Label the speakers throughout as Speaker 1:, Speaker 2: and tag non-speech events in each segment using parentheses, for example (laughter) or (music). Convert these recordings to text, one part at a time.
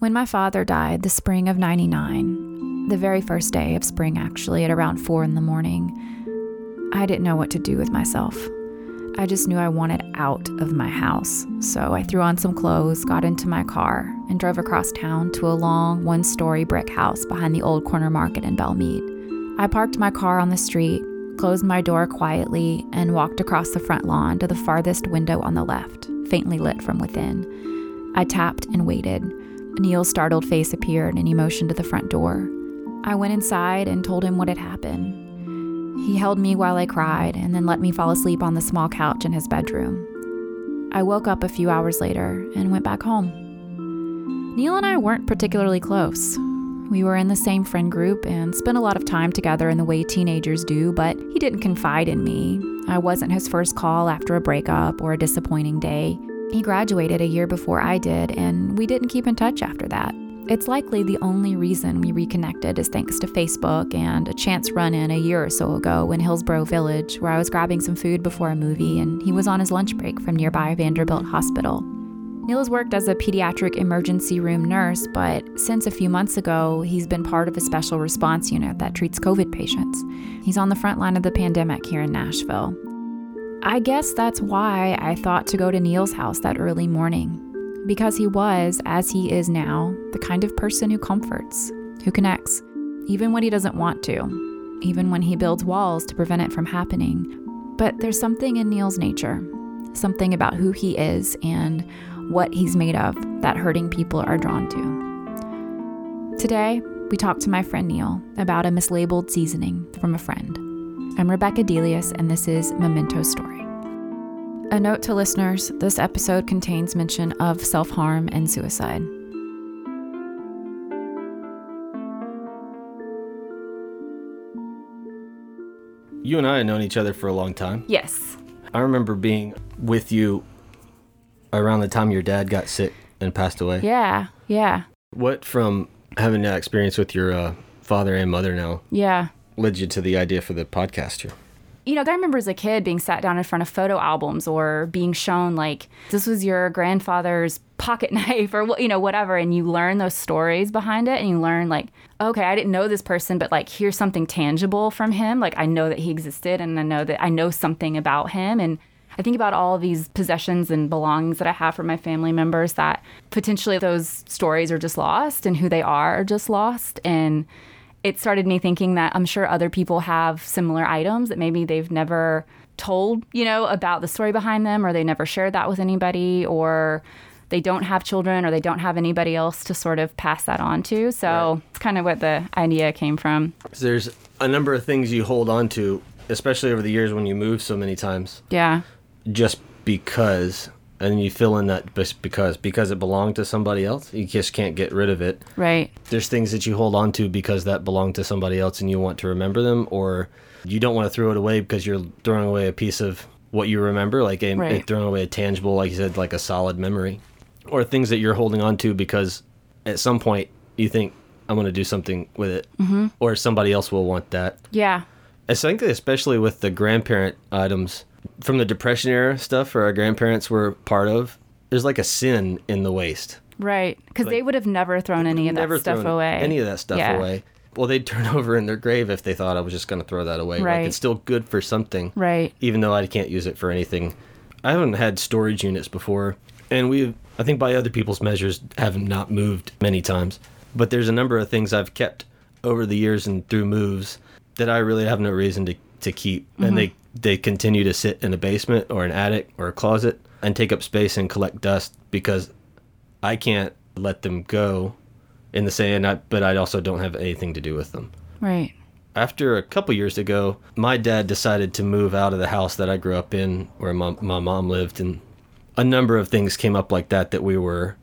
Speaker 1: When my father died, the spring of 99, the very first day of spring, actually, at around 4 in the morning, I didn't know what to do with myself. I just knew I wanted out of my house. So I threw on some clothes, got into my car, and drove across town to a long one story brick house behind the old corner market in Belle Meade. I parked my car on the street, closed my door quietly, and walked across the front lawn to the farthest window on the left, faintly lit from within. I tapped and waited. Neil's startled face appeared and he motioned to the front door. I went inside and told him what had happened. He held me while I cried and then let me fall asleep on the small couch in his bedroom. I woke up a few hours later and went back home. Neil and I weren't particularly close. We were in the same friend group and spent a lot of time together in the way teenagers do, but he didn't confide in me. I wasn't his first call after a breakup or a disappointing day. He graduated a year before I did, and we didn't keep in touch after that. It's likely the only reason we reconnected is thanks to Facebook and a chance run in a year or so ago in Hillsboro Village, where I was grabbing some food before a movie and he was on his lunch break from nearby Vanderbilt Hospital. Neil has worked as a pediatric emergency room nurse, but since a few months ago, he's been part of a special response unit that treats COVID patients. He's on the front line of the pandemic here in Nashville. I guess that's why I thought to go to Neil's house that early morning because he was, as he is now, the kind of person who comforts, who connects, even when he doesn't want to, even when he builds walls to prevent it from happening. But there's something in Neil's nature, something about who he is and what he's made of that hurting people are drawn to. Today, we talked to my friend Neil about a mislabeled seasoning from a friend. I'm Rebecca Delius, and this is Memento Story. A note to listeners this episode contains mention of self harm and suicide.
Speaker 2: You and I have known each other for a long time.
Speaker 1: Yes.
Speaker 2: I remember being with you around the time your dad got sick and passed away.
Speaker 1: Yeah. Yeah.
Speaker 2: What from having that experience with your uh, father and mother now
Speaker 1: Yeah.
Speaker 2: led you to the idea for the podcast here?
Speaker 1: You know, I remember as a kid being sat down in front of photo albums or being shown like this was your grandfather's pocket (laughs) knife or what- you know whatever, and you learn those stories behind it, and you learn like, okay, I didn't know this person, but like here's something tangible from him. Like I know that he existed, and I know that I know something about him, and I think about all these possessions and belongings that I have from my family members that potentially those stories are just lost, and who they are are just lost, and it started me thinking that I'm sure other people have similar items that maybe they've never told, you know, about the story behind them or they never shared that with anybody or they don't have children or they don't have anybody else to sort of pass that on to. So
Speaker 2: Right.
Speaker 1: it's kind of what the idea came from.
Speaker 2: 'Cause There's a number of things you hold on to, especially over the years when you move so many times,
Speaker 1: Yeah.
Speaker 2: just because, and you fill in that because because it belonged to somebody else. You just can't get rid of it.
Speaker 1: Right.
Speaker 2: there's things that you hold on to because that belonged to somebody else and you want to remember them or you don't want to throw it away because you're throwing away a piece of what you remember like a,
Speaker 1: Right.
Speaker 2: throwing away a tangible like you said like a solid memory or things that you're holding on to because at some point you think i'm going to do something with it mm-hmm. or somebody else will want that
Speaker 1: Yeah.
Speaker 2: i think especially with the grandparent items from the depression era stuff or our grandparents were part of there's like a sin in the waste
Speaker 1: Right. Because they would have never thrown any of that stuff away.
Speaker 2: Any of that stuff
Speaker 1: Yeah.
Speaker 2: away. Well, they'd turn (laughs) over in their grave if they thought I was just going to throw that away.
Speaker 1: Right.
Speaker 2: Like it's still good for something,
Speaker 1: Right.
Speaker 2: even though I can't use it for anything. I haven't had storage units before, and we, I think by other people's measures, have not moved many times. But there's a number of things I've kept over the years and through moves that I really have no reason to, to keep, and they mm-hmm. They continue to sit in a basement or an attic or a closet and take up space and collect dust because I can't let them go in the same, I- but I also don't have anything to do with them.
Speaker 1: Right.
Speaker 2: After a couple years ago, my dad decided to move out of the house that I grew up in where my, my mom lived, and a number of things came up like that that we were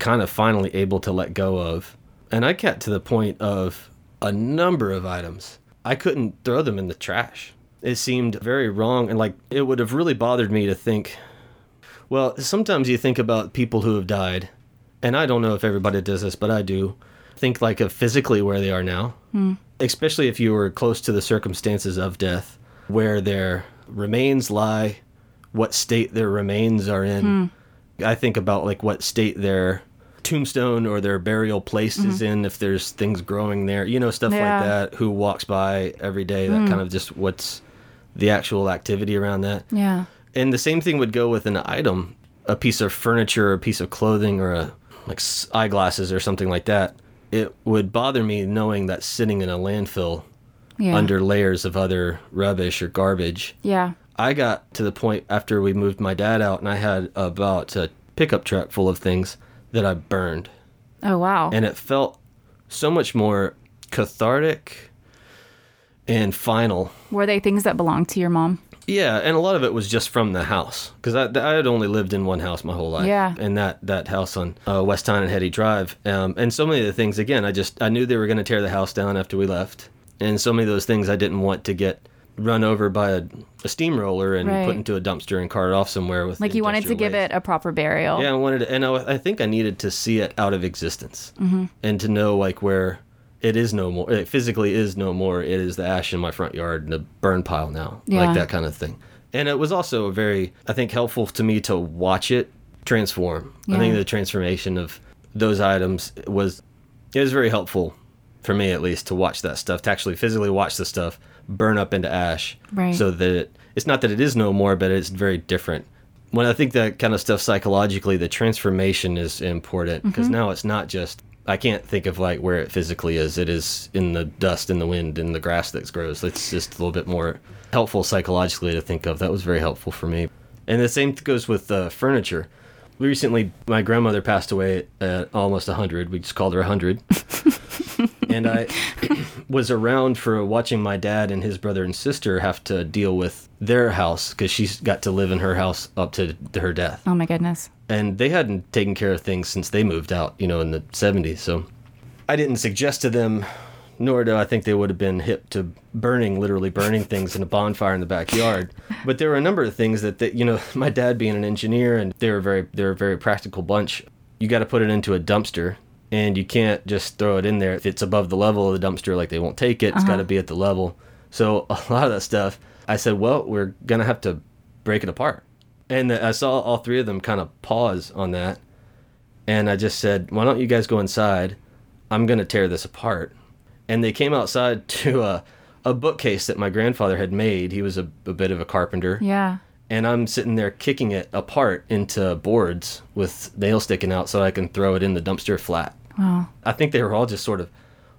Speaker 2: kind of finally able to let go of. And I got to the point of a number of items. I couldn't throw them in the trash. It seemed very wrong, and like it would have really bothered me to think well, sometimes you think about people who have died, and I don't know if everybody does this, but I do. Think like of physically where they are now, hmm. especially if you were close to the circumstances of death, where their remains lie, what state their remains are in. Hmm. I think about like what state their tombstone or their burial place is mm-hmm. in, if there's things growing there, you know, stuff
Speaker 1: Mm-hmm. Yeah.
Speaker 2: like that. Who walks by every day? That hmm. kind of just what's the actual activity around that.
Speaker 1: Yeah.
Speaker 2: And the same thing would go with an item, a piece of furniture, a piece of clothing, or a like eyeglasses or something like that. It would bother me knowing that sitting in a landfill
Speaker 1: Yeah.
Speaker 2: under layers of other rubbish or garbage.
Speaker 1: Yeah.
Speaker 2: I got to the point after we moved my dad out, and I had about a pickup truck full of things that I burned,
Speaker 1: Oh wow.
Speaker 2: and it felt so much more cathartic and final
Speaker 1: Were they things that belonged to your mom?
Speaker 2: Yeah, and a lot of it was just from the house because I, I had only lived in one house my whole life.
Speaker 1: Yeah.
Speaker 2: and that that house on uh, West Town and Hetty Drive, um, and so many of the things. Again, I just I knew they were going to tear the house down after we left, and so many of those things I didn't want to get run over by a, a steamroller and
Speaker 1: Right.
Speaker 2: put into a dumpster and carted off somewhere with
Speaker 1: Like you wanted to
Speaker 2: industrial
Speaker 1: give it a proper burial.
Speaker 2: Yeah, I wanted, to, and I, I think I needed to see it out of existence,
Speaker 1: Mm-hmm.
Speaker 2: and to know like where it is no more. It physically is no more. It is the ash in my front yard and the burn pile now,
Speaker 1: Yeah.
Speaker 2: like that kind of thing. And it was also very, I think, helpful to me to watch it transform. I think the transformation of those items was it was very helpful for me at least to watch that stuff, to actually physically watch the stuff burn up into ash,
Speaker 1: Right.
Speaker 2: so that it, it's not that it is no more, but it's very different. When I think that kind of stuff psychologically, the transformation is important because
Speaker 1: Mm-hmm.
Speaker 2: now it's not just I can't think of like where it physically is. It is in the dust, in the wind, in the grass that grows. It's just a little bit more helpful psychologically to think of. That was very helpful for me. And the same goes with uh, furniture. Recently, my grandmother passed away at almost 100. We just called her 100. (laughs) and I (coughs) was around for watching my dad and his brother and sister have to deal with their house because she's got to live in her house up to, to her death.
Speaker 1: Oh my goodness.
Speaker 2: And they hadn't taken care of things since they moved out, you know, in the 70s. So I didn't suggest to them, nor do I think they would have been hip to burning, literally burning things in a bonfire in the backyard. But there were a number of things that, that you know, (laughs) my dad being an engineer and they were very, they're a very practical bunch. You got to put it into a dumpster and you can't just throw it in there. If it's above the level of the dumpster, like they won't take it. It's got to uh-huh. be at the level. So (laughs) a lot of that stuff, I said, well, we're going to have to break it apart. And I saw all three of them kind of pause on that. And I just said, why don't you guys go inside? I'm going to tear this apart. And they came outside (laughs) to a, a bookcase that my grandfather had made. He was a, a bit of a carpenter.
Speaker 1: Yeah.
Speaker 2: And I'm sitting there kicking it apart into boards with nails sticking out so I can throw it in the dumpster flat.
Speaker 1: Wow.
Speaker 2: I think they were all just sort of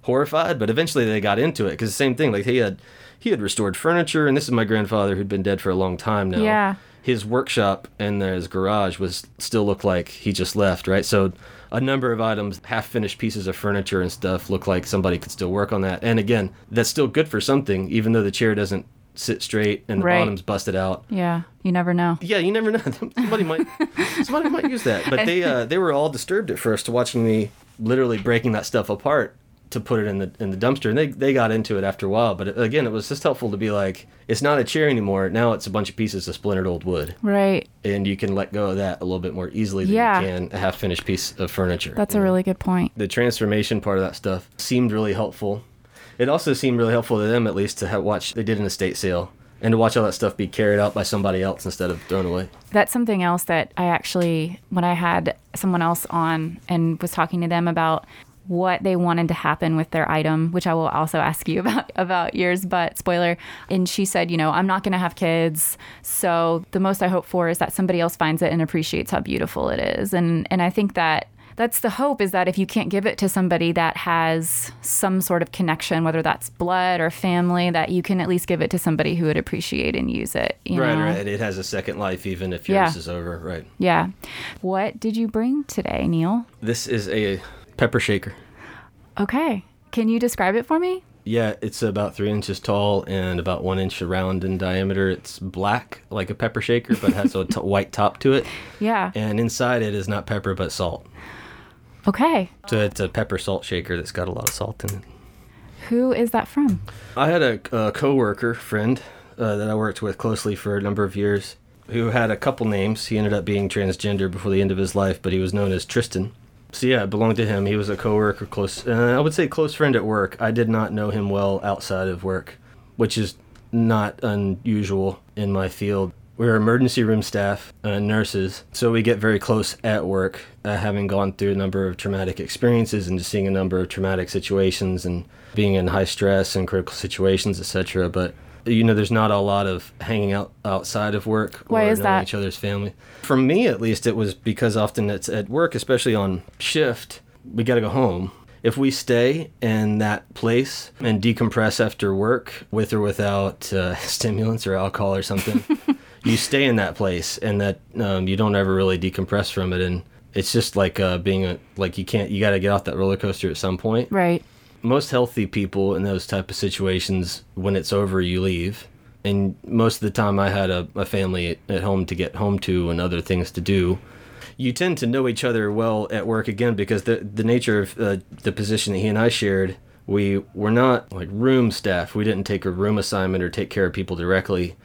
Speaker 2: horrified, but eventually they got into it because the same thing. Like he had he had restored furniture, and this is my grandfather who'd been dead for a long time now.
Speaker 1: Yeah.
Speaker 2: His workshop and his garage was still looked like he just left, right? So a number of items, half finished pieces of furniture and stuff, look like somebody could still work on that. And again, that's still good for something, even though the chair doesn't sit straight and the
Speaker 1: Right.
Speaker 2: bottom's busted out.
Speaker 1: Yeah. You never know.
Speaker 2: Yeah, you never know. (laughs) Somebody might somebody might use that. But (laughs) they uh, they were all disturbed at first watching me literally breaking that stuff apart to put it in the in the dumpster, and they they got into it after a while. But again, it was just helpful to be like, it's not a chair anymore. Now it's a bunch of pieces of splintered old wood,
Speaker 1: Right.
Speaker 2: and you can let go of that a little bit more easily than
Speaker 1: Yeah.
Speaker 2: you can a half finished piece of furniture.
Speaker 1: That's a really good point.
Speaker 2: the transformation part of that stuff seemed really helpful. It also seemed really helpful to them, at least, to have watch. They did an estate sale and to watch all that stuff be carried out by somebody else instead of thrown away.
Speaker 1: That's something else that I actually, when I had someone else on and was talking to them about what they wanted to happen with their item, which I will also ask you (laughs) about about yours, but spoiler. And she said, you know, I'm not going to have kids, so the most I hope for is that somebody else finds it and appreciates how beautiful it is. And and I think that that's the hope is that if you can't give it to somebody that has some sort of connection, whether that's blood or family, that you can at least give it to somebody who would appreciate and use it. You
Speaker 2: Right,
Speaker 1: know?
Speaker 2: right. It has a second life even if yours
Speaker 1: Yeah.
Speaker 2: is over. Right.
Speaker 1: Yeah. What did you bring today, Neil?
Speaker 2: This is a pepper shaker.
Speaker 1: Okay. Can you describe it for me?
Speaker 2: Yeah, it's about three inches tall and about one inch around in diameter. It's black like a pepper shaker, but has a t- (laughs) white top to it.
Speaker 1: Yeah.
Speaker 2: And inside it is not pepper but salt.
Speaker 1: Okay.
Speaker 2: So it's a pepper salt shaker that's got a lot of salt in it.
Speaker 1: Who is that from?
Speaker 2: I had a, a coworker friend uh, that I worked with closely for a number of years who had a couple names. He ended up being transgender before the end of his life, but he was known as Tristan. So yeah, it belonged to him. He was a coworker, close. Uh, I would say close friend at work. I did not know him well outside of work, which is not unusual in my field. We're emergency room staff, uh, nurses, so we get very close at work, uh, having gone through a number of traumatic experiences and just seeing a number of traumatic situations and being in high stress and critical situations, etc. But you know, there's not a lot of hanging out outside of work
Speaker 1: Why
Speaker 2: or
Speaker 1: is
Speaker 2: knowing
Speaker 1: that?
Speaker 2: each other's family. For me, at least, it was because often it's at work, especially on shift, we got to go home. If we stay in that place and decompress after work, with or without uh, (laughs) stimulants or alcohol or something, (laughs) you stay in that place, and that um, you don't ever really decompress from it, and it's just like uh, being a like you can't you got to get off that roller coaster at some point.
Speaker 1: Right.
Speaker 2: most healthy people in those type of situations when it's over you leave. And most of the time i had a, a family at, at home to get home to and other things to do. You tend to know each other well at work again because the the nature of uh, the position that he and i shared we were not like room staff. We didn't take a room assignment or take care of people directly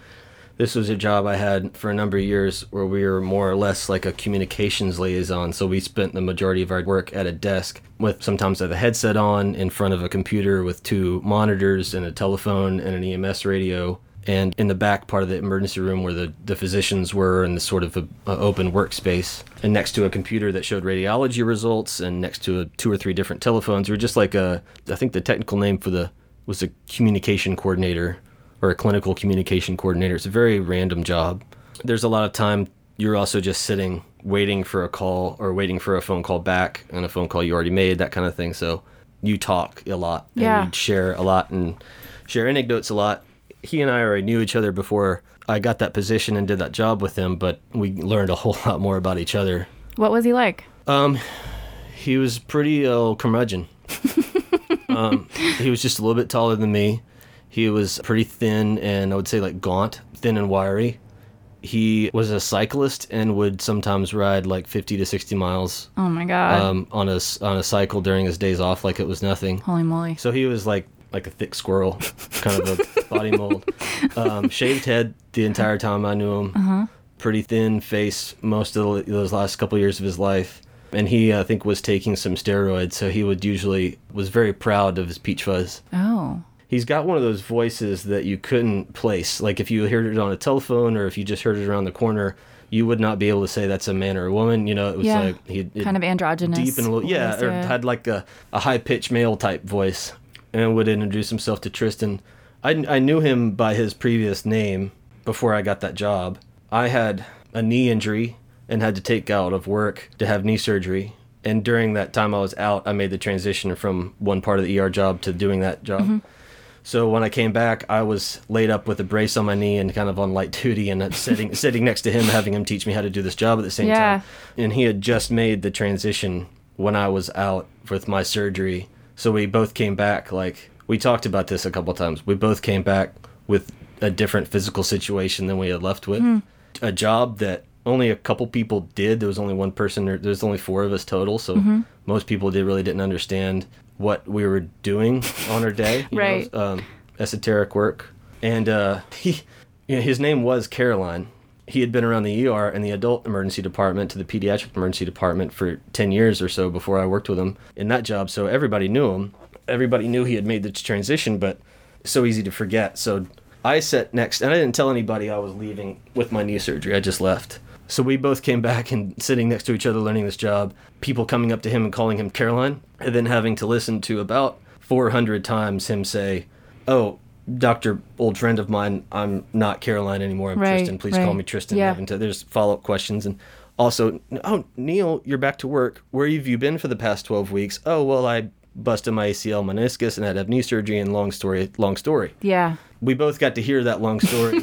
Speaker 2: this was a job I had for a number of years where we were more or less like a communications liaison. So we spent the majority of our work at a desk with sometimes with a headset on in front of a computer with two monitors and a telephone and an EMS radio. And in the back part of the emergency room where the, the physicians were and the sort of a, a open workspace, and next to a computer that showed radiology results, and next to a, two or three different telephones, we were just like a, I think the technical name for the was a communication coordinator or a clinical communication coordinator. It's a very random job. There's a lot of time you're also just sitting waiting for a call or waiting for a phone call back and a phone call you already made, that kind of thing. So you talk a lot and
Speaker 1: Yeah.
Speaker 2: you share a lot and share anecdotes a lot. He and I already knew each other before I got that position and did that job with him, but we learned a (laughs) whole lot more about each other.
Speaker 1: What was he like?
Speaker 2: Um, he was pretty uh, curmudgeon. (laughs) um, he was just a little bit taller than me. He was pretty thin and I would say like gaunt, thin and wiry. He was a cyclist and would sometimes ride like 50 to 60 miles
Speaker 1: Oh my god.
Speaker 2: um, on a on a cycle during his days off, like it was nothing.
Speaker 1: Holy moly.
Speaker 2: So he was like like a thick squirrel, (laughs) kind of a body mold. Um, shaved head the entire time I knew him. Pretty thin face most of the, those last couple years of his life. And he, I think, was taking some steroids, so he would usually was very proud of his peach fuzz.
Speaker 1: Oh.
Speaker 2: He's got one of those voices that you couldn't place. Like if you heard it on a telephone or if you just heard it around the corner, you would not be able to say that's a man or a woman. You know, it was
Speaker 1: Yeah.
Speaker 2: like he
Speaker 1: Kind of androgynous.
Speaker 2: deep and low. Yeah,
Speaker 1: voice,
Speaker 2: or had like a, a high pitched male type voice and would introduce himself to Tristan. I, I knew him by his previous name before I got that job. I had a knee injury and had to take out of work to have knee surgery. And during that time I was out, I made the transition from one part of the ER job to doing that job. So when I came back, I was laid up with a brace on my knee and kind of on light (laughs) duty, and sitting sitting next to him, having him teach me how to do this job at the same
Speaker 1: Yeah.
Speaker 2: time. And he had just made the transition when I was out with my surgery. So we both came back. Like we talked about this a couple times. We both came back with a different physical situation than we had left with. Hmm. A job that only a couple people did. There was only one person. There, there's only four of us total. So mm-hmm. most people did really didn't understand what we were doing on our day. you know,
Speaker 1: Right.
Speaker 2: um, esoteric work. And uh, he, you know, his name was Caroline. He had been around the ER and the adult emergency department to the pediatric emergency department for 10 years or so before I worked with him in that job. So everybody knew him. Everybody knew he had made the transition, but so easy to forget. So I sat next, and I didn't tell anybody I was leaving with my knee surgery. I just left. So we both came back and sitting next to each other learning this job, people coming up to him and calling him Caroline, and then having to listen to about 400 times him say, Oh, Doctor, old friend of mine, I'm not Caroline anymore. I'm
Speaker 1: Right,
Speaker 2: Tristan. Please call me Tristan.
Speaker 1: Yeah.
Speaker 2: To, there's follow up questions. And also, oh, Neil, you're back to work. Where have you been for the past 12 weeks? Oh, well, I busted my ACL meniscus and had to have knee surgery and long story, long story
Speaker 1: Yeah.
Speaker 2: We both got to hear that long story (laughs)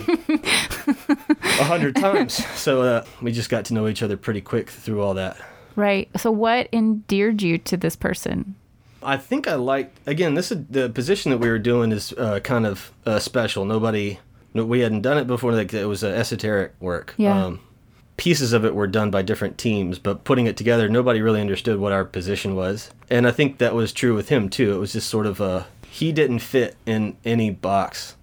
Speaker 2: a hundred times. So uh, we just got to know each other pretty quick through all that.
Speaker 1: Right. So what endeared you to this person?
Speaker 2: I think I liked again. This is the position that we were doing is uh, kind of uh, special. Nobody, no, we hadn't done it before. Like it was uh, esoteric work.
Speaker 1: Yeah.
Speaker 2: Um, pieces of it were done by different teams, but putting it together, nobody really understood what our position was. And I think that was true with him too. It was just sort of a he didn't fit in any box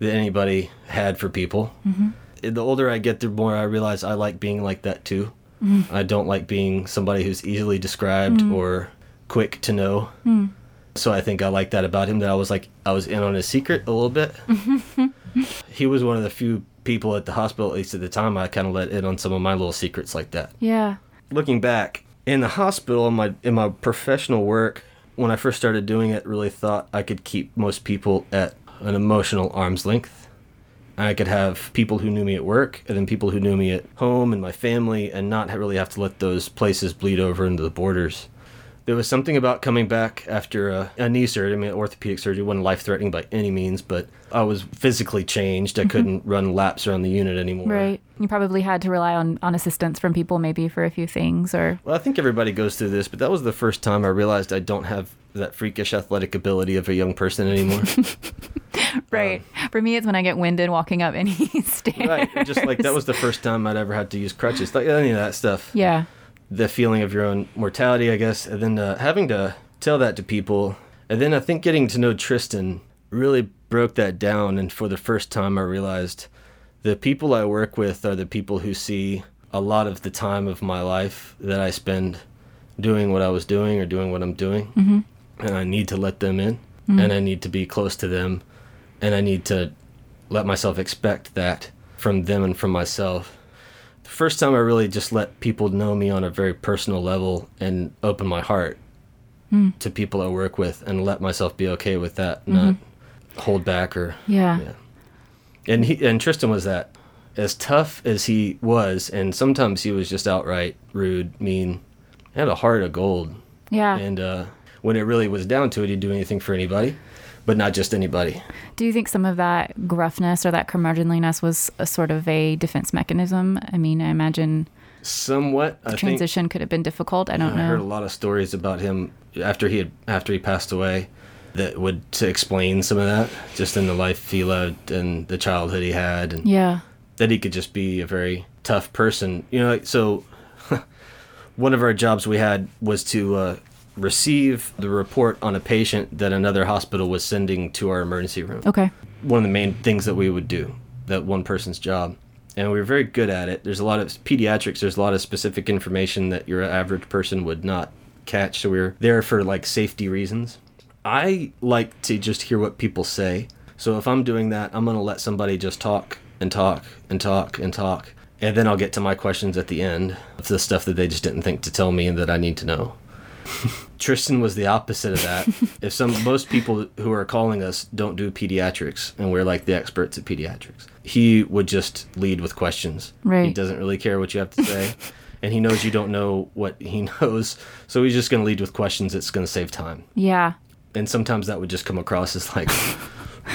Speaker 2: that anybody had for people. Mm-hmm. The older I get, the more I realize I like being like that too. Mm-hmm. I don't like being somebody who's easily described mm-hmm. or quick to know. Mm. So I think I like that about him that I was like I was in on his secret a little bit. (laughs) he was one of the few people at the hospital, at least at the time, I kind of let in on some of my little secrets like that.
Speaker 1: Yeah.
Speaker 2: Looking back, in the hospital, in my in my professional work, when I first started doing it, really thought I could keep most people at an emotional arm's length. I could have people who knew me at work and then people who knew me at home and my family and not really have to let those places bleed over into the borders. There was something about coming back after a, a knee surgery. I mean, orthopedic surgery wasn't life threatening by any means, but I was physically changed. I mm-hmm. couldn't run laps around the unit anymore.
Speaker 1: Right. You probably had to rely on, on assistance from people maybe for a few things or
Speaker 2: Well, I think everybody goes through this, but that was the first time I realized I don't have that freakish athletic ability of a young person anymore. (laughs)
Speaker 1: Right. Um, for me it's when I get winded walking up (laughs) any stairs.
Speaker 2: right. Just like that was the first time I'd ever had to use crutches. Like any of that stuff.
Speaker 1: Yeah.
Speaker 2: The feeling of your own mortality, I guess, and then uh, having to tell that to people, and then I think getting to know Tristan really broke that down. And for the first time, I realized the people I work with are the people who see a lot of the time of my life that I spend doing what I was doing or doing what I'm doing. Mm-hmm. And I need to let them in, and I need to be close to them, and I need to let myself expect that from them and from myself. First time I really just let people know me on a very personal level and open my heart to people I work with and let myself be okay with that, not hold back or
Speaker 1: Yeah.
Speaker 2: yeah. And he and Tristan was that. As tough as he was, and sometimes he was just outright rude, mean, he had a heart of gold.
Speaker 1: Yeah.
Speaker 2: And uh, when it really was down to it, he'd do anything for anybody, but not just anybody.
Speaker 1: Do you think some of that gruffness or that curmudgeonliness was a sort of a defense mechanism? I mean, I imagine
Speaker 2: Somewhat, I think.
Speaker 1: transition could have been difficult. I don't know.
Speaker 2: I heard a lot of stories about him after he had after he passed away that would to explain some of that, just in the life he led and the childhood he had, and
Speaker 1: Yeah.
Speaker 2: that he could just be a very tough person. You know, so (laughs) one of our jobs we had was to uh, receive the report on a patient that another hospital was sending to our emergency room.
Speaker 1: Okay.
Speaker 2: One of the main things that we would do, that one person's job. And we were very good at it. There's a lot of pediatrics, there's a lot of specific information that your average person would not catch. So we were there for like safety reasons. I like to just hear what people say. So if I'm doing that, I'm going to let somebody just talk and talk and talk and talk. And then I'll get to my questions at the end of the stuff that they just didn't think to tell me and that I need to know. Tristan was the opposite of that. (laughs) if some most people who are calling us don't do pediatrics and we're like the experts at pediatrics, he would just lead with questions.
Speaker 1: Right.
Speaker 2: He doesn't really care what you have to say. (laughs) and he knows you don't know what he (laughs) knows. So he's just going to lead with questions that's going to save time
Speaker 1: Yeah.
Speaker 2: and sometimes that would just come across as like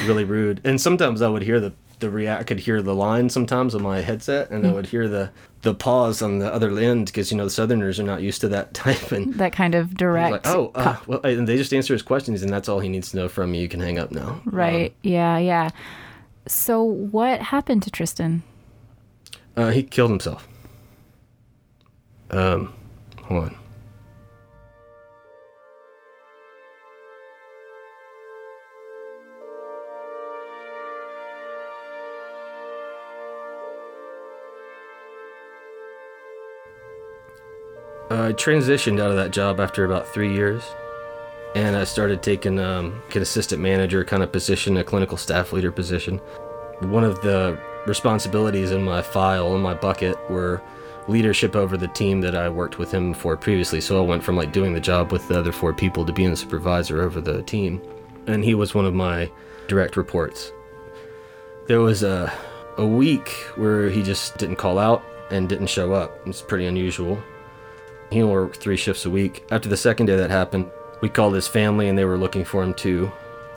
Speaker 2: really rude and sometimes i would hear the the react i could hear the line sometimes on my headset and i would hear the the pause on the other end because you know the southerners are not used to that (laughs) type and
Speaker 1: That kind of direct.
Speaker 2: like oh uh, well and they just answer his questions and that's all he needs to know from you you can hang up now
Speaker 1: Right. yeah. Yeah. So what happened to Tristan?
Speaker 2: uh, he killed himself um hold on I transitioned out of that job after about three years, and I started taking um, an assistant manager kind of position, a clinical staff leader position. One of the responsibilities in my file in my bucket were leadership over the team that I worked with him for previously. So I went from like doing the job with the other four people to being the supervisor over the team, and he was one of my direct reports. There was a a week where he just didn't call out and didn't show up. It's pretty unusual. He only worked three shifts a week. After the second day that happened, we called his family and they were looking for him too.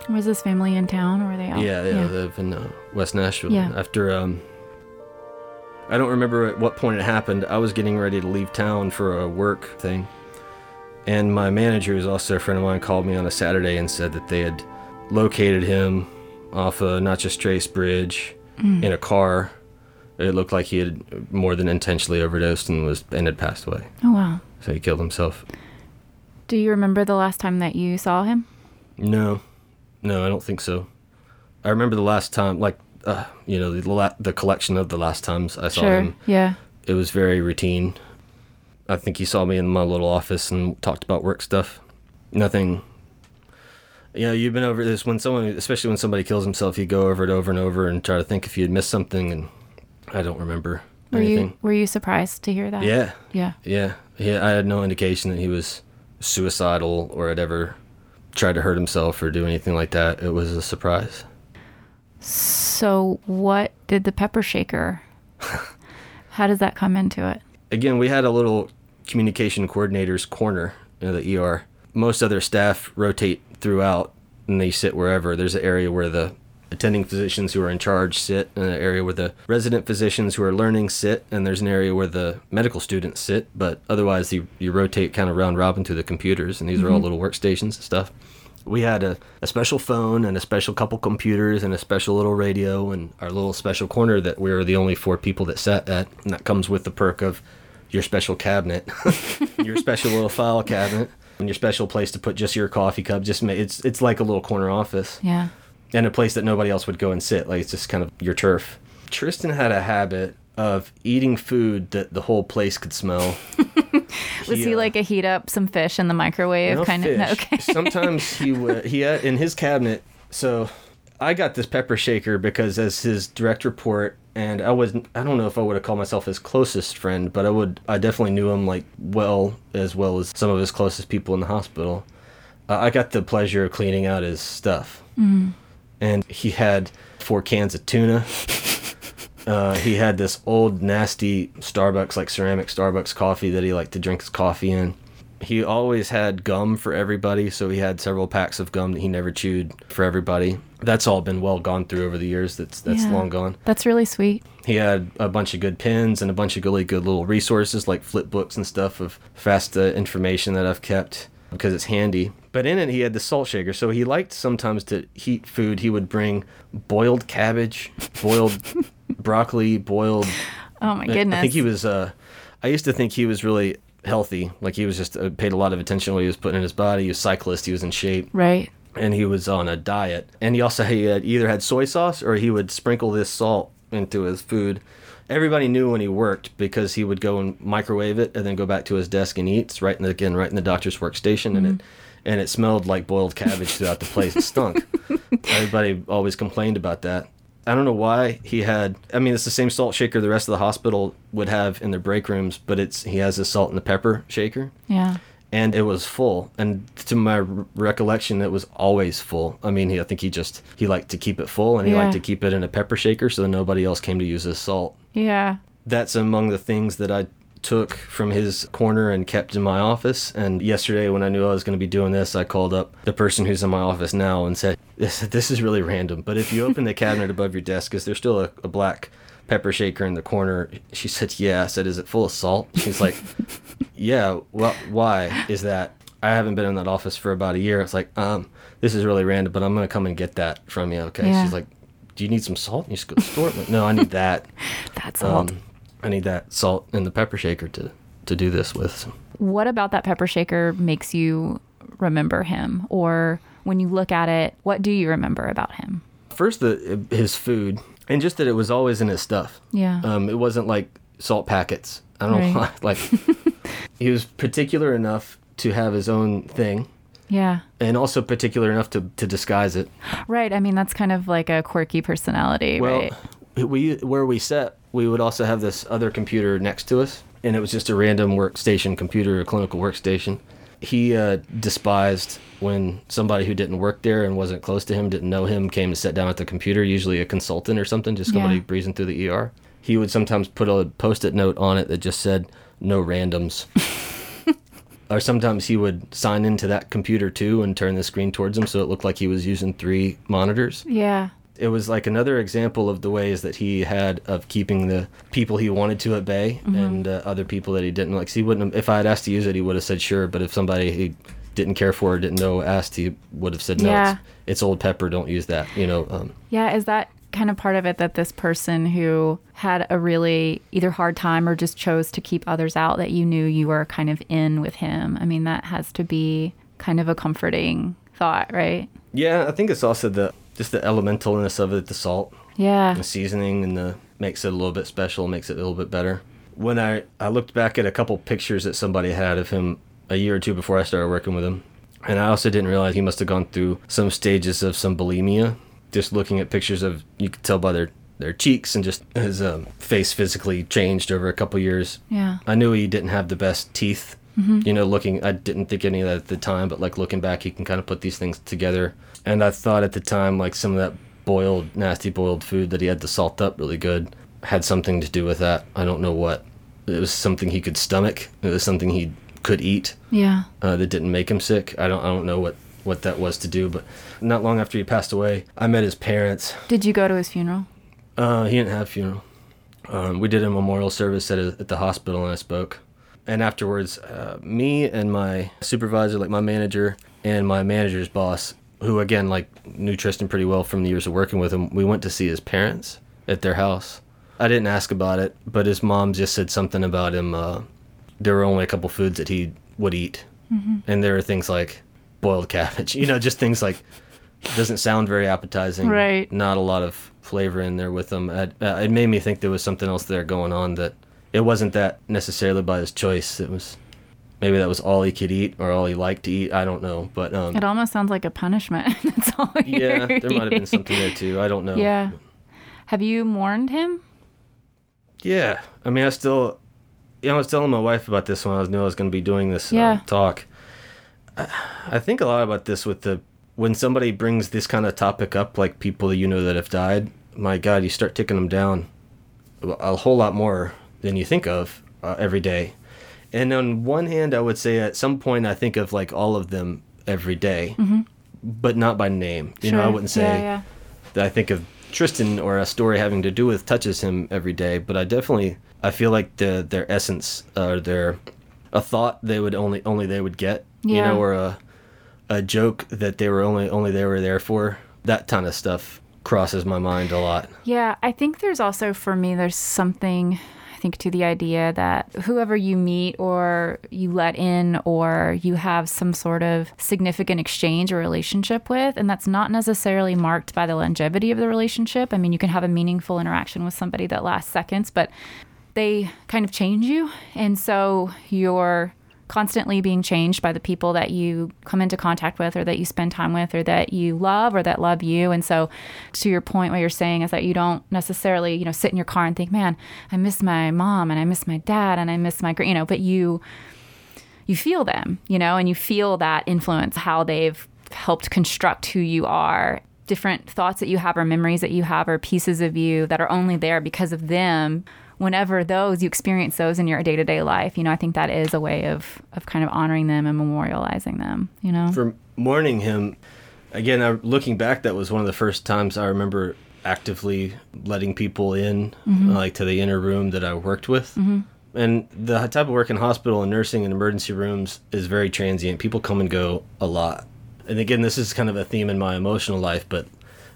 Speaker 1: Was his family in town or were they out?
Speaker 2: Yeah, yeah, they live in uh, West Nashville.
Speaker 1: Yeah.
Speaker 2: After um, I don't remember at what point it happened. I was getting ready to leave town for a work thing, and my manager, who's also a friend of mine, called me on a Saturday and said that they had located him off a Natchez Trace Bridge in a car. It looked like he had more than intentionally overdosed and was and had passed away.
Speaker 1: Oh wow.
Speaker 2: So he killed himself.
Speaker 1: Do you remember the last time that you saw him?
Speaker 2: No, no, I don't think so. I remember the last time, like, uh, you know, the la- the collection of the last times I saw
Speaker 1: sure.
Speaker 2: him.
Speaker 1: Yeah.
Speaker 2: It was very routine. I think he saw me in my little office and talked about work stuff. Nothing. You know, you've been over this when someone, especially when somebody kills himself, you go over it over and over and try to think if you had missed something, and I don't remember
Speaker 1: Were
Speaker 2: anything.
Speaker 1: you were you surprised to hear that?
Speaker 2: Yeah,
Speaker 1: Yeah.
Speaker 2: yeah, yeah. I had no indication that he was suicidal or had ever tried to hurt himself or do anything like that. It was a surprise.
Speaker 1: So what did the pepper shaker? (laughs) How does that come into it?
Speaker 2: Again, we had a little communication coordinators corner in the ER. Most other staff rotate throughout and they sit wherever. There's an area where the attending physicians who are in charge sit, and an area where the resident physicians who are learning sit, and there's an area where the medical students sit. But otherwise, you, you rotate kind of round robin to the computers, and these are all mm-hmm. little workstations and stuff. We had a, a special phone and a special couple computers and a special little radio and our little special corner that we were the only four people that sat at, and that comes with the perk of your special cabinet, (laughs) your special little file cabinet, and your special place to put just your coffee cup. Just ma- it's it's like a little corner office
Speaker 1: Yeah.
Speaker 2: And a place that nobody else would go and sit. Like it's just kind of your turf. Tristan had a habit of eating food that the whole place could smell. (laughs)
Speaker 1: Was he
Speaker 2: uh,
Speaker 1: like a heat up some fish in the microwave
Speaker 2: no
Speaker 1: kind
Speaker 2: fish.
Speaker 1: of? Okay. (laughs)
Speaker 2: Sometimes he would. He had in his cabinet. So I got this pepper shaker because as his direct report, and I was I don't know if I would have called myself his closest friend, but I would I definitely knew him like well as well as some of his closest people in the hospital. Uh, I got the pleasure of cleaning out his stuff, and he had four cans of tuna. (laughs) Uh, he had this old nasty Starbucks, like ceramic Starbucks coffee that he liked to drink his coffee in. He always had gum for everybody, so he had several packs of gum that he never chewed for everybody. That's all been well gone through over the years. That's that's
Speaker 1: Yeah.
Speaker 2: long gone.
Speaker 1: That's really sweet.
Speaker 2: He had a bunch of good pens and a bunch of really good little resources like flip books and stuff of fast uh, information that I've kept because it's handy. But in it, he had the salt shaker. So he liked sometimes to heat food. He would bring boiled cabbage, boiled (laughs) broccoli, boiled.
Speaker 1: Oh my goodness.
Speaker 2: I think he was. Uh, I used to think he was really healthy. Like he was just uh, paid a lot of attention to what he was putting in his body. He was a cyclist. He was in shape
Speaker 1: right.
Speaker 2: and he was on a diet. And he also he had either had soy sauce or he would sprinkle this salt into his food. Everybody knew when he worked because he would go and microwave it and then go back to his desk and eat. It's right in the, again right in the doctor's workstation, and it and it smelled like boiled cabbage throughout the place. It stunk. (laughs) Everybody always complained about that. I don't know why he had. I mean, it's the same salt shaker the rest of the hospital would have in their break rooms, but it's he has a salt and the pepper shaker
Speaker 1: Yeah.
Speaker 2: and it was full. And to my r- recollection, it was always full. I mean, he, I think he just he liked to keep it full, and he
Speaker 1: Yeah.
Speaker 2: liked to keep it in a pepper shaker so that nobody else came to use his salt.
Speaker 1: Yeah.
Speaker 2: That's among the things that I took from his corner and kept in my office. And yesterday, when I knew I was going to be doing this, I called up the person who's in my office now and said, "This this is really random, but if you open the cabinet above your desk, is there still a, a black?" Pepper shaker in the corner. She said, "Yeah." I said, "Is it full of salt?" She's like, yeah well why is that i haven't been in that office for about a year it's like um this is really random but i'm gonna come and get that from you okay
Speaker 1: Yeah.
Speaker 2: she's like do you need some salt And you just go to the store like, no i need that (laughs)
Speaker 1: That's salt.
Speaker 2: I need that salt and the pepper shaker to to do this with
Speaker 1: what about that pepper shaker makes you remember him? Or when you look at it, what do you remember about him?
Speaker 2: first the his food and just that it was always in his stuff
Speaker 1: Yeah.
Speaker 2: um it wasn't like salt packets i don't know why (laughs) like (laughs) he was particular enough to have his own thing
Speaker 1: yeah.
Speaker 2: and also particular enough to, to disguise it
Speaker 1: Right. I mean, that's kind of like a quirky personality,
Speaker 2: Well,
Speaker 1: right?
Speaker 2: we where we sat, we would also have this other computer next to us, and it was just a random workstation computer, a clinical workstation. He uh, despised when somebody who didn't work there and wasn't close to him, didn't know him, came to sit down at the computer. Usually a consultant or something, just somebody
Speaker 1: Yeah.
Speaker 2: breezing through the ER. He would sometimes put a post-it note on it that just said "No randoms." (laughs) or sometimes he would sign into that computer too and turn the screen towards him so it looked like he was using three monitors
Speaker 1: Yeah.
Speaker 2: It was like another example of the ways that he had of keeping the people he wanted to at bay and uh, other people that he didn't like. 'Cause he wouldn't. Have, if I had asked to use it, he would have said sure. But if somebody he didn't care for or didn't know asked, he would have said no.
Speaker 1: Yeah.
Speaker 2: It's, it's old pepper. Don't use that. You know. Um,
Speaker 1: Yeah, is that kind of part of it that this person who had a really either hard time or just chose to keep others out that you knew you were kind of in with him? I mean, that has to be kind of a comforting thought, right?
Speaker 2: yeah, I think it's also the just the elementalness of it, the salt,
Speaker 1: Yeah.
Speaker 2: the seasoning, and the makes it a little bit special, makes it a little bit better. When I I looked back at a couple pictures that somebody had of him a year or two before I started working with him, and I also didn't realize he must have gone through some stages of some bulimia. Just looking at pictures of, you could tell by their their cheeks and just his um, face physically changed over a couple years.
Speaker 1: Yeah.
Speaker 2: I knew he didn't have the best teeth. You know, looking, I didn't think any of that at the time, but like looking back, he can kind of put these things together. And I thought at the time, like some of that boiled, nasty boiled food that he had to salt up really good had something to do with that. I don't know what. It was something he could stomach. It was something he could eat
Speaker 1: Yeah.
Speaker 2: uh, that didn't make him sick. I don't, I don't know what what that was to do, but not long after he passed away, I met his parents.
Speaker 1: Did you go to his funeral?
Speaker 2: Uh, he didn't have a funeral. Um, we did a memorial service at, a, at the hospital and I spoke. And afterwards, uh, me and my supervisor, like my manager, and my manager's boss, who again like knew Tristan pretty well from the years of working with him, we went to see his parents at their house. I didn't ask about it, but his mom just said something about him. Uh, there were only a couple foods that he would eat, and there were things like boiled cabbage, (laughs) you know, just things like doesn't sound very appetizing.
Speaker 1: Right.
Speaker 2: Not a lot of flavor in there with them. It, uh, it made me think there was something else there going on that it wasn't that necessarily by his choice. It was maybe that was all he could eat or all he liked to eat. I don't know, but um,
Speaker 1: It almost sounds like a punishment. (laughs) That's all.
Speaker 2: yeah, there might have been something there too. I don't know.
Speaker 1: Yeah. Have you mourned him?
Speaker 2: Yeah, I mean, I still, you know, I was telling my wife about this when I was knew I was going to be doing this uh,
Speaker 1: Yeah.
Speaker 2: talk. I, I think a lot about this with the when somebody brings this kind of topic up, like people you know that have died. My God, you start ticking them down a a whole lot more than you think of uh, every day. And on one hand, I would say at some point I think of like all of them every day, mm-hmm. but not by name. You know, I wouldn't say
Speaker 1: Yeah, yeah.
Speaker 2: that I think of Tristan or a story having to do with touches him every day, but I definitely I feel like the their essence or their a thought they would only only they would get,
Speaker 1: yeah.
Speaker 2: you know, or a a joke that they were only only they were there for. That kind of stuff crosses my mind a lot.
Speaker 1: Yeah, I think there's also for me there's something think to the idea that whoever you meet or you let in or you have some sort of significant exchange or relationship with and that's not necessarily marked by the longevity of the relationship. I mean, you can have a meaningful interaction with somebody that lasts seconds, but they kind of change you. And so you're constantly being changed by the people that you come into contact with or that you spend time with or that you love or that love you. And so to your point what you're saying is that you don't necessarily, you know, sit in your car and think, "Man, I miss my mom and I miss my dad and I miss my, you know, but you you feel them, you know, and you feel that influence, how they've helped construct who you are. Different thoughts that you have or memories that you have or pieces of you that are only there because of them. Whenever those you experience those in your day to day life, you know, I think that is a way of of kind of honoring them and memorializing them, you know?
Speaker 2: For mourning him, again, I, looking back, that was one of the first times I remember actively letting people in, mm-hmm. like to the inner room that I worked with. Mm-hmm. And the type of work in hospital and nursing and emergency rooms is very transient. People come and go a lot. And again, this is kind of a theme in my emotional life, but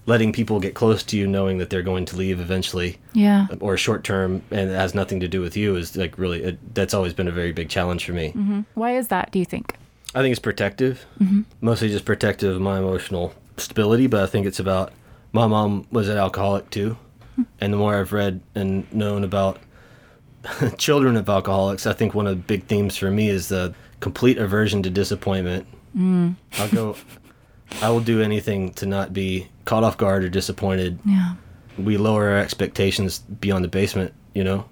Speaker 2: letting people get close to you knowing that they're going to leave eventually
Speaker 1: yeah.
Speaker 2: or short term and it has nothing to do with you is like really it, that's always been a very big challenge for me. Mm-hmm.
Speaker 1: Why is that, do you think?
Speaker 2: I think it's protective, mm-hmm. mostly just protective of my emotional stability. But I think it's about my mom was an alcoholic too, hmm. and the more I've read and known about (laughs) children of alcoholics, I think one of the big themes for me is the complete aversion to disappointment. Mm. I'll go. I will do anything to not be caught off guard or disappointed.
Speaker 1: Yeah.
Speaker 2: We lower our expectations beyond the basement, you know.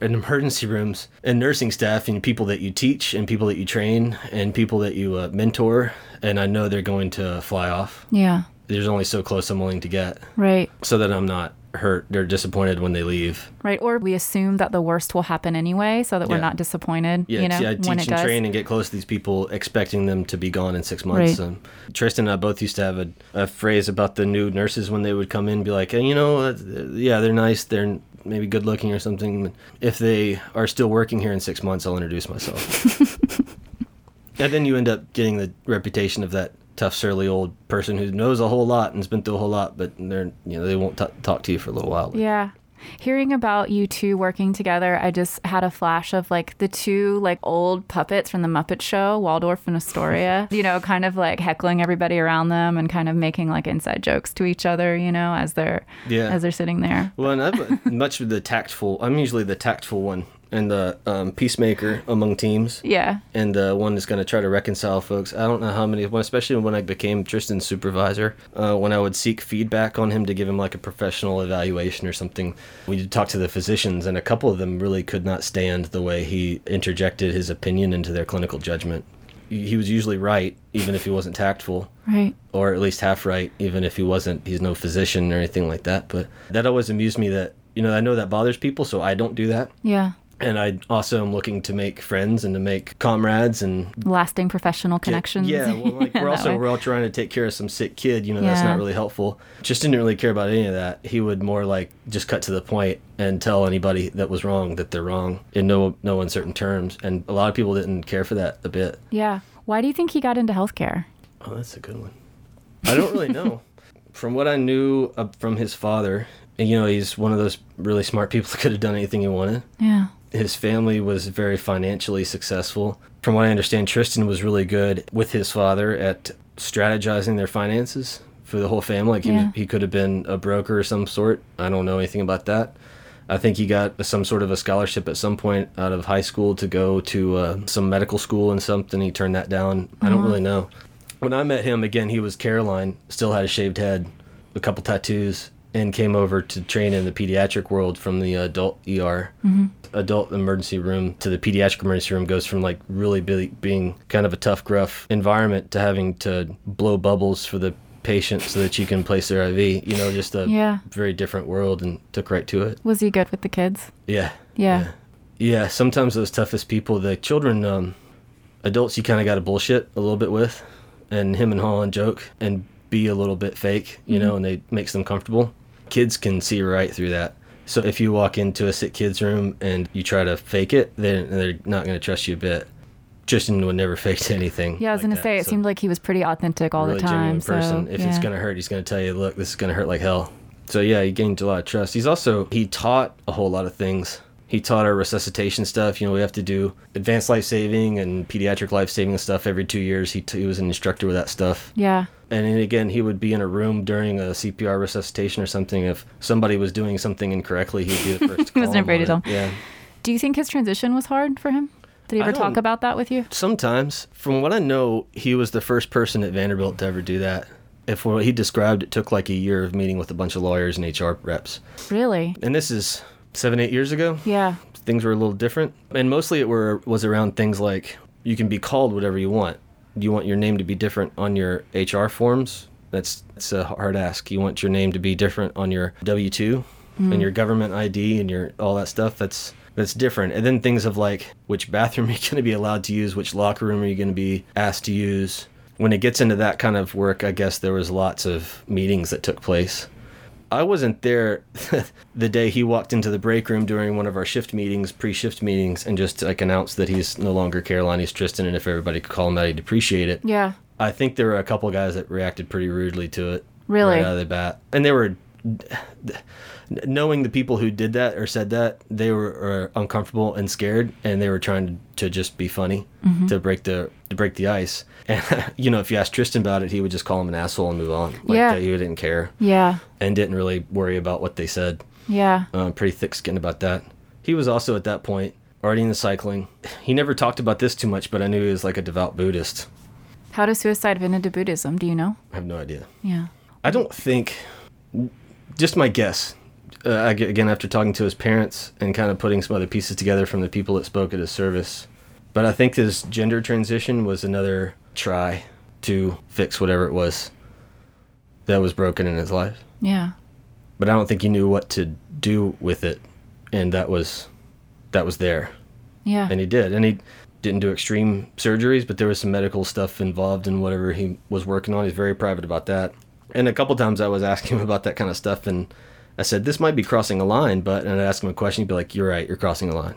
Speaker 2: And emergency rooms and nursing staff and people that you teach and people that you train and people that you uh, mentor, and I know they're going to fly off.
Speaker 1: Yeah.
Speaker 2: There's only so close I'm willing to get
Speaker 1: Right.
Speaker 2: so that I'm not hurt. They're disappointed when they leave.
Speaker 1: Right. Or we assume that the worst will happen anyway so that we're
Speaker 2: Yeah.
Speaker 1: not disappointed,
Speaker 2: Yeah,
Speaker 1: you know,
Speaker 2: t- I
Speaker 1: when
Speaker 2: teach
Speaker 1: it
Speaker 2: and
Speaker 1: does.
Speaker 2: train and get close to these people, expecting them to be gone in six months.
Speaker 1: Right.
Speaker 2: Um, Tristan and I both used to have a, a phrase about the new nurses when they would come in, be like, hey, you know, uh, yeah, they're nice, they're maybe good looking or something. If they are still working here in six months, I'll introduce myself. (laughs) and then you end up getting the reputation of that tough, surly old person who knows a whole lot and's been through a whole lot, but they're you know they won't t- talk to you for a little while.
Speaker 1: Yeah. Hearing about you two working together, I just had a flash of like the two like old puppets from the Muppet Show, Waldorf and Astoria, (laughs) you know, kind of like heckling everybody around them and kind of making like inside jokes to each other, you know, as they're
Speaker 2: Yeah.
Speaker 1: as they're sitting there.
Speaker 2: Well, and I'm much of the tactful. I'm usually the tactful one and the um, peacemaker among teams.
Speaker 1: Yeah.
Speaker 2: and the one that's going to try to reconcile folks. I don't know how many, especially when I became Tristan's supervisor, uh, when I would seek feedback on him to give him like a professional evaluation or something, we'd talk to the physicians, and a couple of them really could not stand the way he interjected his opinion into their clinical judgment. He he was usually right, even if he wasn't tactful
Speaker 1: Right.
Speaker 2: or at least half right, even if he wasn't, he's no physician or anything like that. But that always amused me that, you know, I know that bothers people, so I don't do that.
Speaker 1: Yeah.
Speaker 2: And I also am looking to make friends and to make comrades and
Speaker 1: Lasting professional connections.
Speaker 2: yeah, well, (laughs) like we're also
Speaker 1: way.
Speaker 2: we're all trying to take care of some sick kid. You know, that's not really helpful. Just didn't really care about any of that. He would more like just cut to the point and tell anybody that was wrong that they're wrong in no no uncertain terms. And a lot of people didn't care for that a bit.
Speaker 1: Yeah. Why do you think he got into healthcare?
Speaker 2: Oh, that's a good one. I don't really know. (laughs) from what I knew uh, from his father, and, you know, he's one of those really smart people that could have done anything he wanted.
Speaker 1: Yeah.
Speaker 2: His family was very financially successful. From what I understand, Tristan was really good with his father at strategizing their finances for the whole family. Like he,
Speaker 1: Yeah.
Speaker 2: was, he could have been a broker of some sort. I don't know anything about that. I think he got some sort of a scholarship at some point out of high school to go to uh, some medical school and something. He turned that down. I don't really know. When I met him again, he was Caroline, still had a shaved head, a couple tattoos, and came over to train in the pediatric world from the adult ER. Adult emergency room to the pediatric emergency room goes from like really be- being kind of a tough, gruff environment to having to blow bubbles for the patient so that you can place their IV. You know, just a
Speaker 1: Yeah.
Speaker 2: very different world and took right to it.
Speaker 1: Was he good with the kids?
Speaker 2: Yeah.
Speaker 1: Yeah.
Speaker 2: Yeah, sometimes those toughest people, the children, um, adults, you kind of got to bullshit a little bit with, and him and Holland joke and be a little bit fake, you know, and they makes them comfortable. Kids can see right through that. So if you walk into a sick kids room and you try to fake it, then they're not going to trust you a bit. Tristan would never (laughs) fake anything.
Speaker 1: Yeah, I was
Speaker 2: like
Speaker 1: gonna
Speaker 2: that,
Speaker 1: say it
Speaker 2: so
Speaker 1: seemed like he was pretty authentic all
Speaker 2: really
Speaker 1: the time.
Speaker 2: genuine person.
Speaker 1: So,
Speaker 2: if
Speaker 1: yeah.
Speaker 2: it's gonna hurt, he's gonna tell you, look, this is gonna hurt like hell. So yeah, he gained a lot of trust. He's also he taught a whole lot of things. He taught our resuscitation stuff. You know, we have to do advanced life saving and pediatric life saving stuff every two years. He, t- he was an instructor with that stuff.
Speaker 1: yeah.
Speaker 2: And then again, he would be in a room during a CPR resuscitation or something. If somebody was doing something incorrectly, he'd be the (laughs) first to
Speaker 1: He
Speaker 2: call
Speaker 1: wasn't afraid to
Speaker 2: it. Yeah.
Speaker 1: Do you think his transition was hard for him? Did he ever talk about that with you?
Speaker 2: Sometimes, from what I know, he was the first person at Vanderbilt to ever do that. If what he described, it took like a year of meeting with a bunch of lawyers and HR reps.
Speaker 1: Really?
Speaker 2: And this is seven, eight years ago.
Speaker 1: Yeah.
Speaker 2: Things were a little different, and mostly it were was around things like you can be called whatever you want. You want your name to be different on your HR forms. That's that's a hard ask. You want your name to be different on your W two and your hmm. government ID and your all that stuff. That's that's different. And then things of like which bathroom (laughs) are you going to be allowed to use, which locker room are you going to be asked to use. When it gets into that kind of work, I guess there was lots of meetings that took place. I wasn't there (laughs) the day he walked into the break room during one of our shift meetings, pre-shift meetings, and just like announced that he's no longer Caroline, he's Tristan, and if everybody could call him that, he'd appreciate it.
Speaker 1: Yeah.
Speaker 2: I think there were a couple guys that reacted pretty rudely to it.
Speaker 1: Really?
Speaker 2: Right out of the bat, and they were knowing the people who did that or said that they were, uncomfortable and scared, and they were trying to, to just be funny
Speaker 1: Mm-hmm.
Speaker 2: to break the to break the ice. (laughs) And you know, if you asked Tristan about it, he would just call him an asshole and move on. Like
Speaker 1: Yeah.
Speaker 2: that he didn't care
Speaker 1: Yeah.
Speaker 2: and didn't really worry about what they said.
Speaker 1: Yeah.
Speaker 2: Uh, pretty thick skinned about that. He was also at that point already in the cycling. He never talked about this too much, but I knew he was like a devout Buddhist.
Speaker 1: How does suicide fit into Buddhism? Do you know?
Speaker 2: I have no idea.
Speaker 1: Yeah.
Speaker 2: I don't think, just my guess, uh, again, after talking to his parents and kind of putting some other pieces together from the people that spoke at his service, but I think his gender transition was another try to fix whatever it was that was broken in his life.
Speaker 1: Yeah.
Speaker 2: But I don't think he knew what to do with it, and that was that was there.
Speaker 1: Yeah.
Speaker 2: and he did and he didn't do extreme surgeries but there was some medical stuff involved in whatever he was working on he's very private about that and a couple times i was asking him about that kind of stuff and i said this might be crossing a line but and i'd ask him a question he'd be like you're right you're crossing a line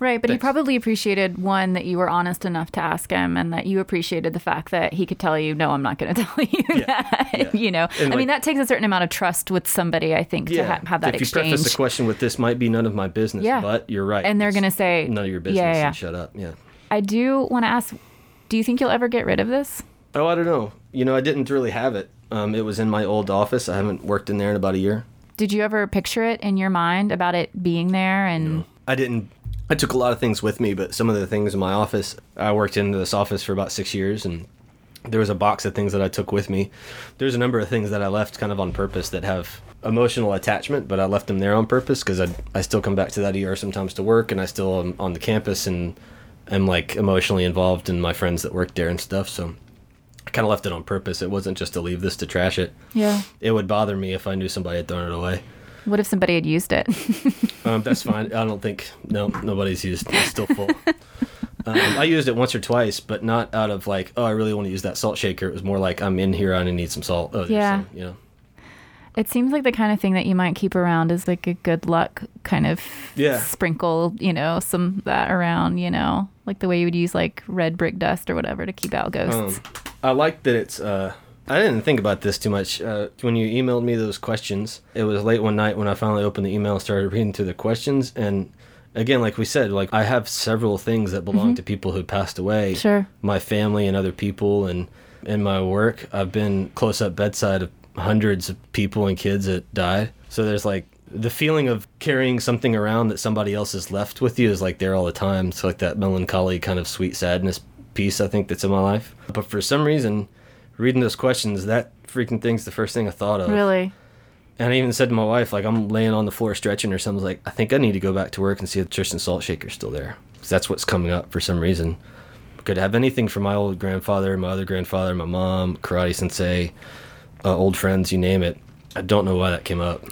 Speaker 1: Right, but he probably appreciated one that you were honest enough to ask him, and that you appreciated the fact that he could tell you, "No, I'm not going (laughs) to tell you
Speaker 2: Yeah,
Speaker 1: that."
Speaker 2: yeah.
Speaker 1: You know,
Speaker 2: And,
Speaker 1: I mean, that takes a certain amount of trust with somebody. I think to ha- have that
Speaker 2: if
Speaker 1: exchange.
Speaker 2: you preface the question with this might be none of my business
Speaker 1: Yeah.
Speaker 2: but you're right
Speaker 1: And they're gonna say,
Speaker 2: none of your business
Speaker 1: yeah, yeah.
Speaker 2: and shut up yeah
Speaker 1: I do want to ask: Do you think you'll ever get rid of this?
Speaker 2: Oh i don't know you know i didn't really have it um, it was in my old office i haven't worked in there in about a year
Speaker 1: Did you ever picture it in your mind about it being there? And
Speaker 2: I didn't I took a lot of things with me, but some of the things in my office, I worked in this office for about six years, and there was a box of things that I took with me. There's a number of things that I left kind of on purpose that have emotional attachment, but I left them there on purpose because I, I still come back to that ER sometimes to work, and I still am on the campus and am like emotionally involved in my friends that work there and stuff. So I kind of left it on purpose. It wasn't just to leave this to trash it.
Speaker 1: Yeah.
Speaker 2: It would bother me if I knew somebody had thrown it away.
Speaker 1: What if somebody had used it? (laughs)
Speaker 2: Um, that's fine. I don't think no nobody's used. It's still full. (laughs) Um, I used it once or twice, but not out of like, oh, I really want to use that salt shaker. It was more like, I'm in here, I need some salt. Oh,
Speaker 1: Yeah.
Speaker 2: some, you know.
Speaker 1: It seems like the kind of thing that you might keep around is like a good luck kind of
Speaker 2: Yeah.
Speaker 1: sprinkle, you know, some of that around, you know, like the way you would use like red brick dust or whatever to keep out ghosts.
Speaker 2: Um, I like that it's. Uh, I didn't think about this too much uh, when you emailed me those questions. It was late one night when I finally opened the email and started reading through the questions. And again, like we said, like I have several things that belong to people who passed away.
Speaker 1: Mm-hmm. Sure.
Speaker 2: My family and other people, and in my work, I've been close up bedside of hundreds of people and kids that died. So there's like the feeling of carrying something around that somebody else has left with you is like there all the time. It's like that melancholy kind of sweet sadness piece I think that's in my life. But for some reason, reading those questions, that freaking thing's the first thing I thought of.
Speaker 1: Really?
Speaker 2: And I even said to my wife, like I'm laying on the floor stretching or something, I was like, I think I need to go back to work and see if Tristan Salt Shaker's still there. Cause that's what's coming up for some reason. Could have anything from my old grandfather, my other grandfather, my mom, karate sensei, uh, old friends, you name it. I don't know why that came up.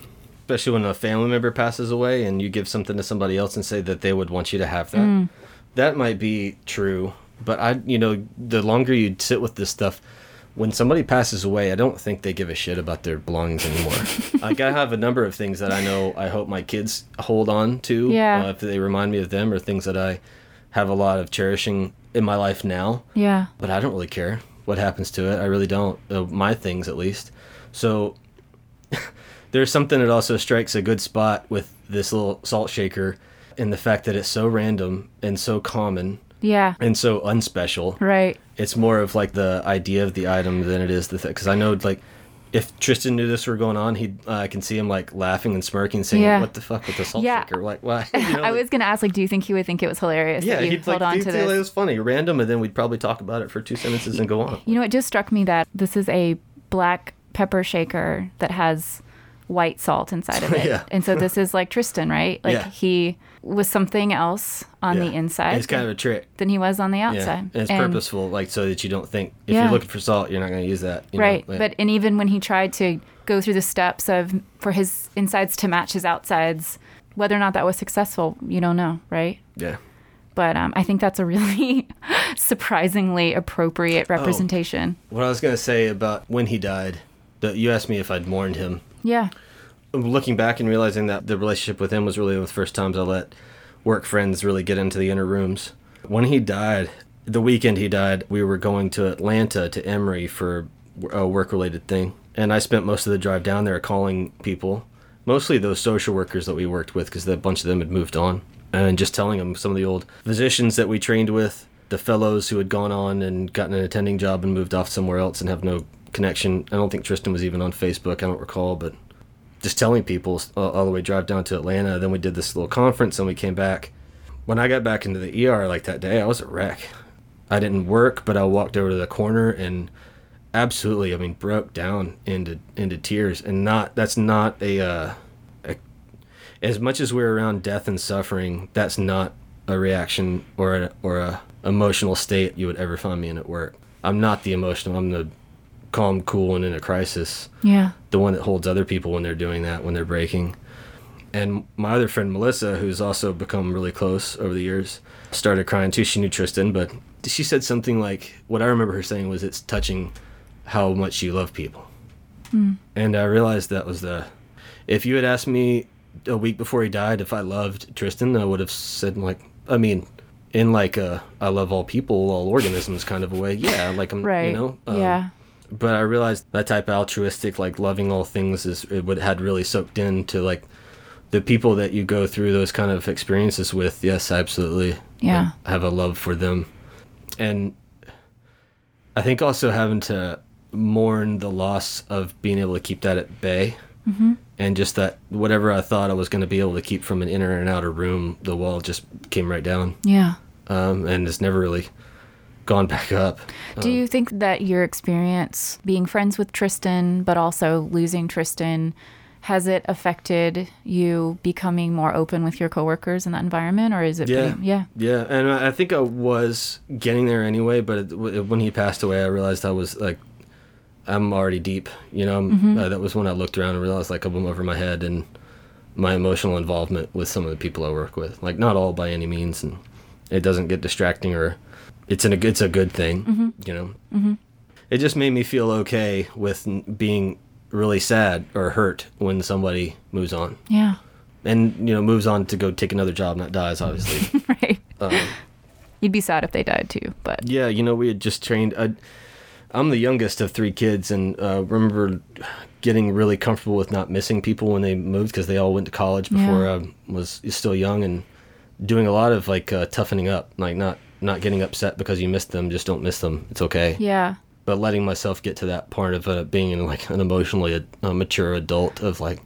Speaker 2: Especially when a family member passes away and you give something to somebody else and say that they would want you to have that. That might be true, but I, you know, the longer you sit with this stuff, when somebody passes away, I don't think they give a shit about their belongings anymore. (laughs) like I have a number of things that I know I hope my kids hold on to
Speaker 1: Yeah.
Speaker 2: uh, if they remind me of them or things that I have a lot of cherishing in my life now
Speaker 1: Yeah.
Speaker 2: but I don't really care what happens to it. I really don't. Uh, my things, at least. So (laughs) there's something that also strikes a good spot with this little salt shaker, in the fact that it's so random and so common
Speaker 1: Yeah.
Speaker 2: and so unspecial.
Speaker 1: Right.
Speaker 2: It's more of like the idea of the item than it is the thing. Because I know, like, if Tristan knew this were going on, he uh, I can see him like laughing and smirking, saying,
Speaker 1: Yeah.
Speaker 2: "What the fuck with the salt
Speaker 1: Yeah.
Speaker 2: shaker? Like, why?" (laughs) (laughs) You know,
Speaker 1: I
Speaker 2: like-
Speaker 1: was gonna ask, like, do you think he would think it was hilarious
Speaker 2: Yeah, he'd
Speaker 1: held
Speaker 2: like
Speaker 1: on to this?
Speaker 2: it was funny, random, and then we'd probably talk about it for two sentences and go on.
Speaker 1: You know, it just struck me that this is a black pepper shaker that has white salt inside of (laughs) it.
Speaker 2: Yeah.
Speaker 1: And so this is like Tristan, right? Like
Speaker 2: Yeah.
Speaker 1: he was something else on the
Speaker 2: Yeah.
Speaker 1: inside
Speaker 2: It's kind of a trick.
Speaker 1: than he was on the
Speaker 2: Yeah,
Speaker 1: outside.
Speaker 2: and it's
Speaker 1: And-
Speaker 2: purposeful, like so that you don't think if
Speaker 1: Yeah.
Speaker 2: you're looking for salt, you're not going to use that. you know,
Speaker 1: Right.
Speaker 2: like-
Speaker 1: But and even when he tried to go through the steps of for his insides to match his outsides, whether or not that was successful, you don't know, right?
Speaker 2: yeah,
Speaker 1: But um, I think that's a really (laughs) surprisingly appropriate
Speaker 2: Oh.
Speaker 1: representation.
Speaker 2: what I was going to say about when he died, the, you asked me if I'd mourned him.
Speaker 1: Yeah.
Speaker 2: Looking back and realizing that the relationship with him was really the first times I let work friends really get into the inner rooms. When he died, the weekend he died, we were going to Atlanta to Emory for a work related thing. And I spent most of the drive down there calling people, mostly those social workers that we worked with, because a bunch of them had moved on. And just telling them some of the old physicians that we trained with, the fellows who had gone on and gotten an attending job and moved off somewhere else and have no connection. I don't think Tristan was even on Facebook, I don't recall, but just telling people all, all the way drive down to Atlanta. Then we did this little conference and we came back. When I got back into the ER like that day, I was a wreck. I didn't work, but I walked over to the corner and absolutely, I mean, broke down into into tears. And not that's not a, uh, a as much as we're around death and suffering, that's not a reaction or a, or a emotional state you would ever find me in at work. I'm not the emotional. I'm the calm, cool, and in a crisis
Speaker 1: Yeah.
Speaker 2: the one that holds other people when they're doing that, when they're breaking. And my other friend Melissa, who's also become really close over the years, started crying too. She knew Tristan, but she said something like, "What I remember her saying was, it's touching how much you love people." And I realized that was the. If you had asked me a week before he died if I loved Tristan, I would have said like, I mean, in like a I love all people, all organisms kind of a way. Yeah, like I'm,
Speaker 1: Right.
Speaker 2: you know, um,
Speaker 1: yeah.
Speaker 2: But I realized that type of altruistic, like loving all things, is it would had really soaked into like the people that you go through those kind of experiences with. Yes, absolutely.
Speaker 1: Yeah.
Speaker 2: I have a love for them, and I think also having to mourn the loss of being able to keep that at bay and just that whatever I thought I was going to be able to keep from an inner and outer room, the wall just came right down,
Speaker 1: Yeah.
Speaker 2: um, and it's never really gone back up.
Speaker 1: Do you think that your experience being friends with Tristan, but also losing Tristan, has it affected you becoming more open with your coworkers in that environment, or is it?
Speaker 2: Yeah.
Speaker 1: Pretty, yeah.
Speaker 2: Yeah, and I think I was getting there anyway, but it, w- when he passed away, I realized I was like, I'm already deep. You know,
Speaker 1: Mm-hmm.
Speaker 2: uh, that was when I looked around and realized like I'm over my head and my emotional involvement with some of the people I work with. Like not all by any means, and it doesn't get distracting or it's an it's a good thing.
Speaker 1: Mm-hmm.
Speaker 2: You know, it just made me feel okay with being really sad or hurt when somebody moves on
Speaker 1: Yeah.
Speaker 2: and you know moves on to go take another job, not dies, obviously. (laughs)
Speaker 1: right.
Speaker 2: um,
Speaker 1: You'd be sad if they died too, but
Speaker 2: Yeah, you know, we had just trained. I, I'm the youngest of three kids, and uh, remember getting really comfortable with not missing people when they moved because they all went to college before
Speaker 1: Yeah.
Speaker 2: I was still young, and doing a lot of like uh, toughening up, like not not getting upset because you missed them. Just don't miss them. It's okay.
Speaker 1: yeah.
Speaker 2: But letting myself get to that part of uh, being like an emotionally mature adult of like,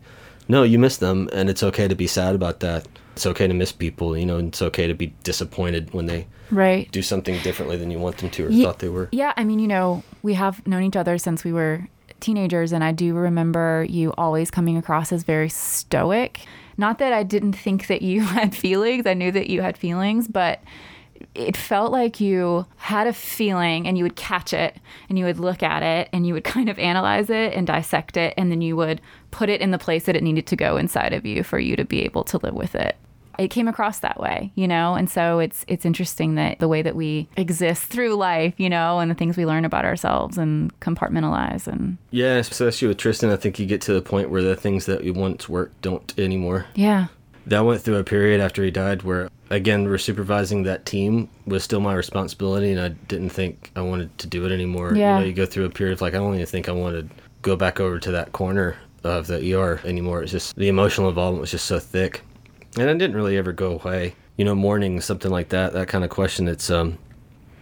Speaker 2: no, you miss them, and it's okay to be sad about that. It's okay to miss people, you know, and it's okay to be disappointed when they
Speaker 1: Right.
Speaker 2: do something differently than you want them to or
Speaker 1: Ye-
Speaker 2: thought they were.
Speaker 1: Yeah, I mean, you know, we have known each other since we were teenagers, and I do remember you always coming across as very stoic. Not that I didn't think that you (laughs) had feelings, I knew that you had feelings, but it felt like you had a feeling and you would catch it and you would look at it and you would kind of analyze it and dissect it, and then you would put it in the place that it needed to go inside of you for you to be able to live with it. It came across that way, you know, and so it's it's interesting that the way that we exist through life, you know, and the things we learn about ourselves and compartmentalize and
Speaker 2: Yeah, especially with Tristan, I think you get to the point where the things that you once worked don't anymore.
Speaker 1: yeah,
Speaker 2: That went through a period after he died where, again, we're supervising that team was still my responsibility, and I didn't think I wanted to do it anymore.
Speaker 1: Yeah.
Speaker 2: You know, you go through a period of like, I don't even think I wanted to go back over to that corner of the ER anymore. It's just the emotional involvement was just so thick, and it didn't really ever go away. You know, mourning something like that, that kind of question. It's um,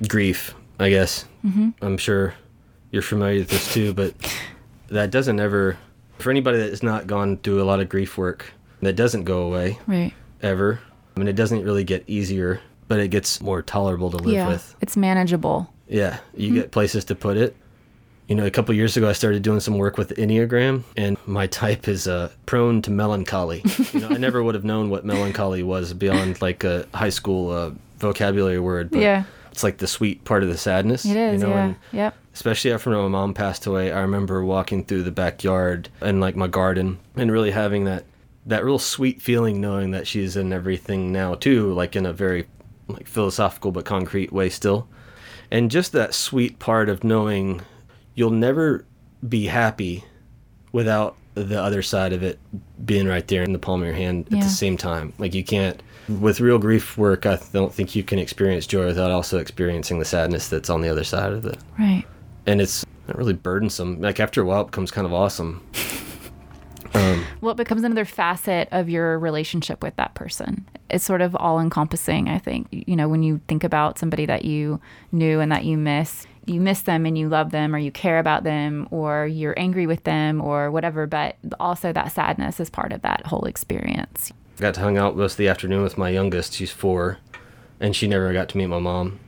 Speaker 2: grief, I guess. Mm-hmm. I'm sure you're familiar with this too, but that doesn't ever. For anybody that has not gone through a lot of grief work, that doesn't go away
Speaker 1: right,
Speaker 2: ever. I mean, it doesn't really get easier, but it gets more tolerable to live
Speaker 1: yeah,
Speaker 2: with.
Speaker 1: it's manageable.
Speaker 2: Yeah, you get places to put it. You know, a couple years ago, I started doing some work with Enneagram, and my type is uh, prone to melancholy. you know, I never would have known what melancholy was beyond like a high school uh, vocabulary word. But
Speaker 1: Yeah.
Speaker 2: it's like the sweet part of the sadness.
Speaker 1: It is,
Speaker 2: you know,
Speaker 1: yeah,
Speaker 2: and
Speaker 1: yep,
Speaker 2: especially after my mom passed away i remember walking through the backyard and like my garden and really having that that real sweet feeling knowing that she's in everything now too like in a very like philosophical but concrete way still. And just that sweet part of knowing you'll never be happy without the other side of it being right there in the palm of your hand at the same time. Like you can't with real grief work i don't think you can experience joy without also experiencing the sadness that's on the other side of it.
Speaker 1: Right,
Speaker 2: and it's not really burdensome. Like after a while, it becomes kind of awesome. (laughs) Um,
Speaker 1: well, it becomes another facet of your relationship with that person. It's sort of all encompassing, I think. You know, when you think about somebody that you knew and that you miss, you miss them and you love them or you care about them or you're angry with them or whatever, but also that sadness is part of that whole experience.
Speaker 2: got to hang out most of the afternoon with my youngest. She's four, and she never got to meet my mom.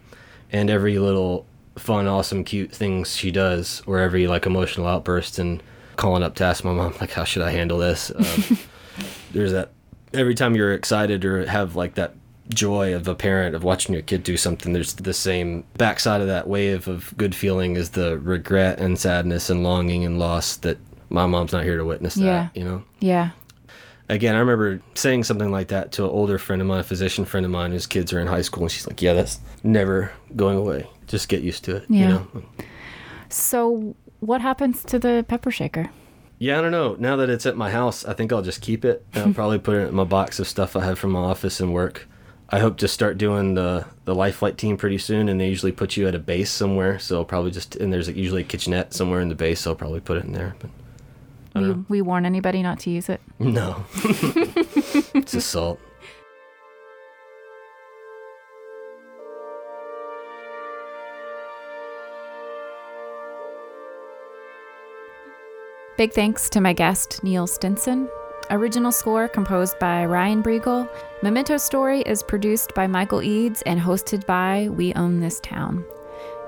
Speaker 2: And every little fun, awesome, cute things she does, or every like emotional outburst and calling up to ask my mom like, how should I handle this? Um, (laughs) there's that every time you're excited or have like that joy of a parent of watching your kid do something there's the same backside of that wave of good feeling is the regret and sadness and longing and loss that my mom's not here to witness that
Speaker 1: Yeah.
Speaker 2: you know
Speaker 1: Yeah.
Speaker 2: again, I remember saying something like that to an older friend of mine, a physician friend of mine whose kids are in high school, and she's like, "Yeah, that's never going away. Just get used to it."
Speaker 1: Yeah.
Speaker 2: You know?
Speaker 1: So, what happens to the pepper shaker?
Speaker 2: Yeah, I don't know. Now that it's at my house, I think I'll just keep it. I'll (laughs) probably put it in my box of stuff I have from my office and work. I hope to start doing the the life flight team pretty soon, and they usually put you at a base somewhere. So I'll probably just and there's usually a kitchenette somewhere in the base. So I'll probably put it in there. But I don't
Speaker 1: We, we warn anybody not to use it.
Speaker 2: No, (laughs) it's (laughs) assault.
Speaker 1: Big thanks to my guest, Neil Stinson. Original score composed by Ryan Briegel. Memento Story is produced by Michael Eads and hosted by We Own This Town.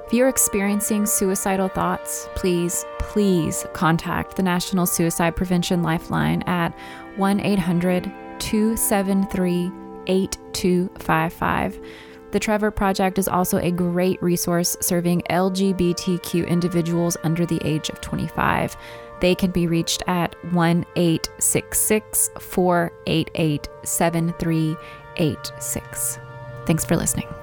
Speaker 1: If you're experiencing suicidal thoughts, please, please contact the National Suicide Prevention Lifeline at 1 800 273 8255. The Trevor Project is also a great resource serving LGBTQ individuals under the age of 25. They can be reached at 1 866 488 7386. Thanks for listening.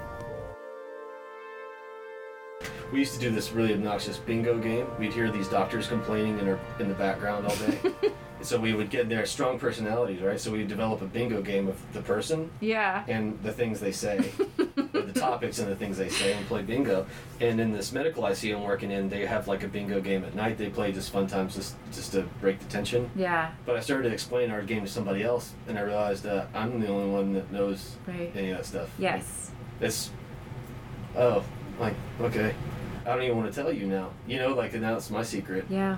Speaker 2: We used to do this really obnoxious bingo game. We'd hear these doctors complaining in, our, in the background all day. (laughs) so we would get their strong personalities, right? So we'd develop a bingo game of the person
Speaker 1: Yeah.
Speaker 2: and the things they say, or the (laughs) topics and the things they say, and play bingo. And in this medical IC I'm working in, they have like a bingo game at night. They play just fun times just, just to break the tension.
Speaker 1: Yeah.
Speaker 2: But I started to explain our game to somebody else, and I realized that I'm the only one that knows
Speaker 1: Right.
Speaker 2: any of that stuff.
Speaker 1: Yes.
Speaker 2: It's oh, like okay, I don't even want to tell you now. You know, like, now it's my secret.
Speaker 1: Yeah.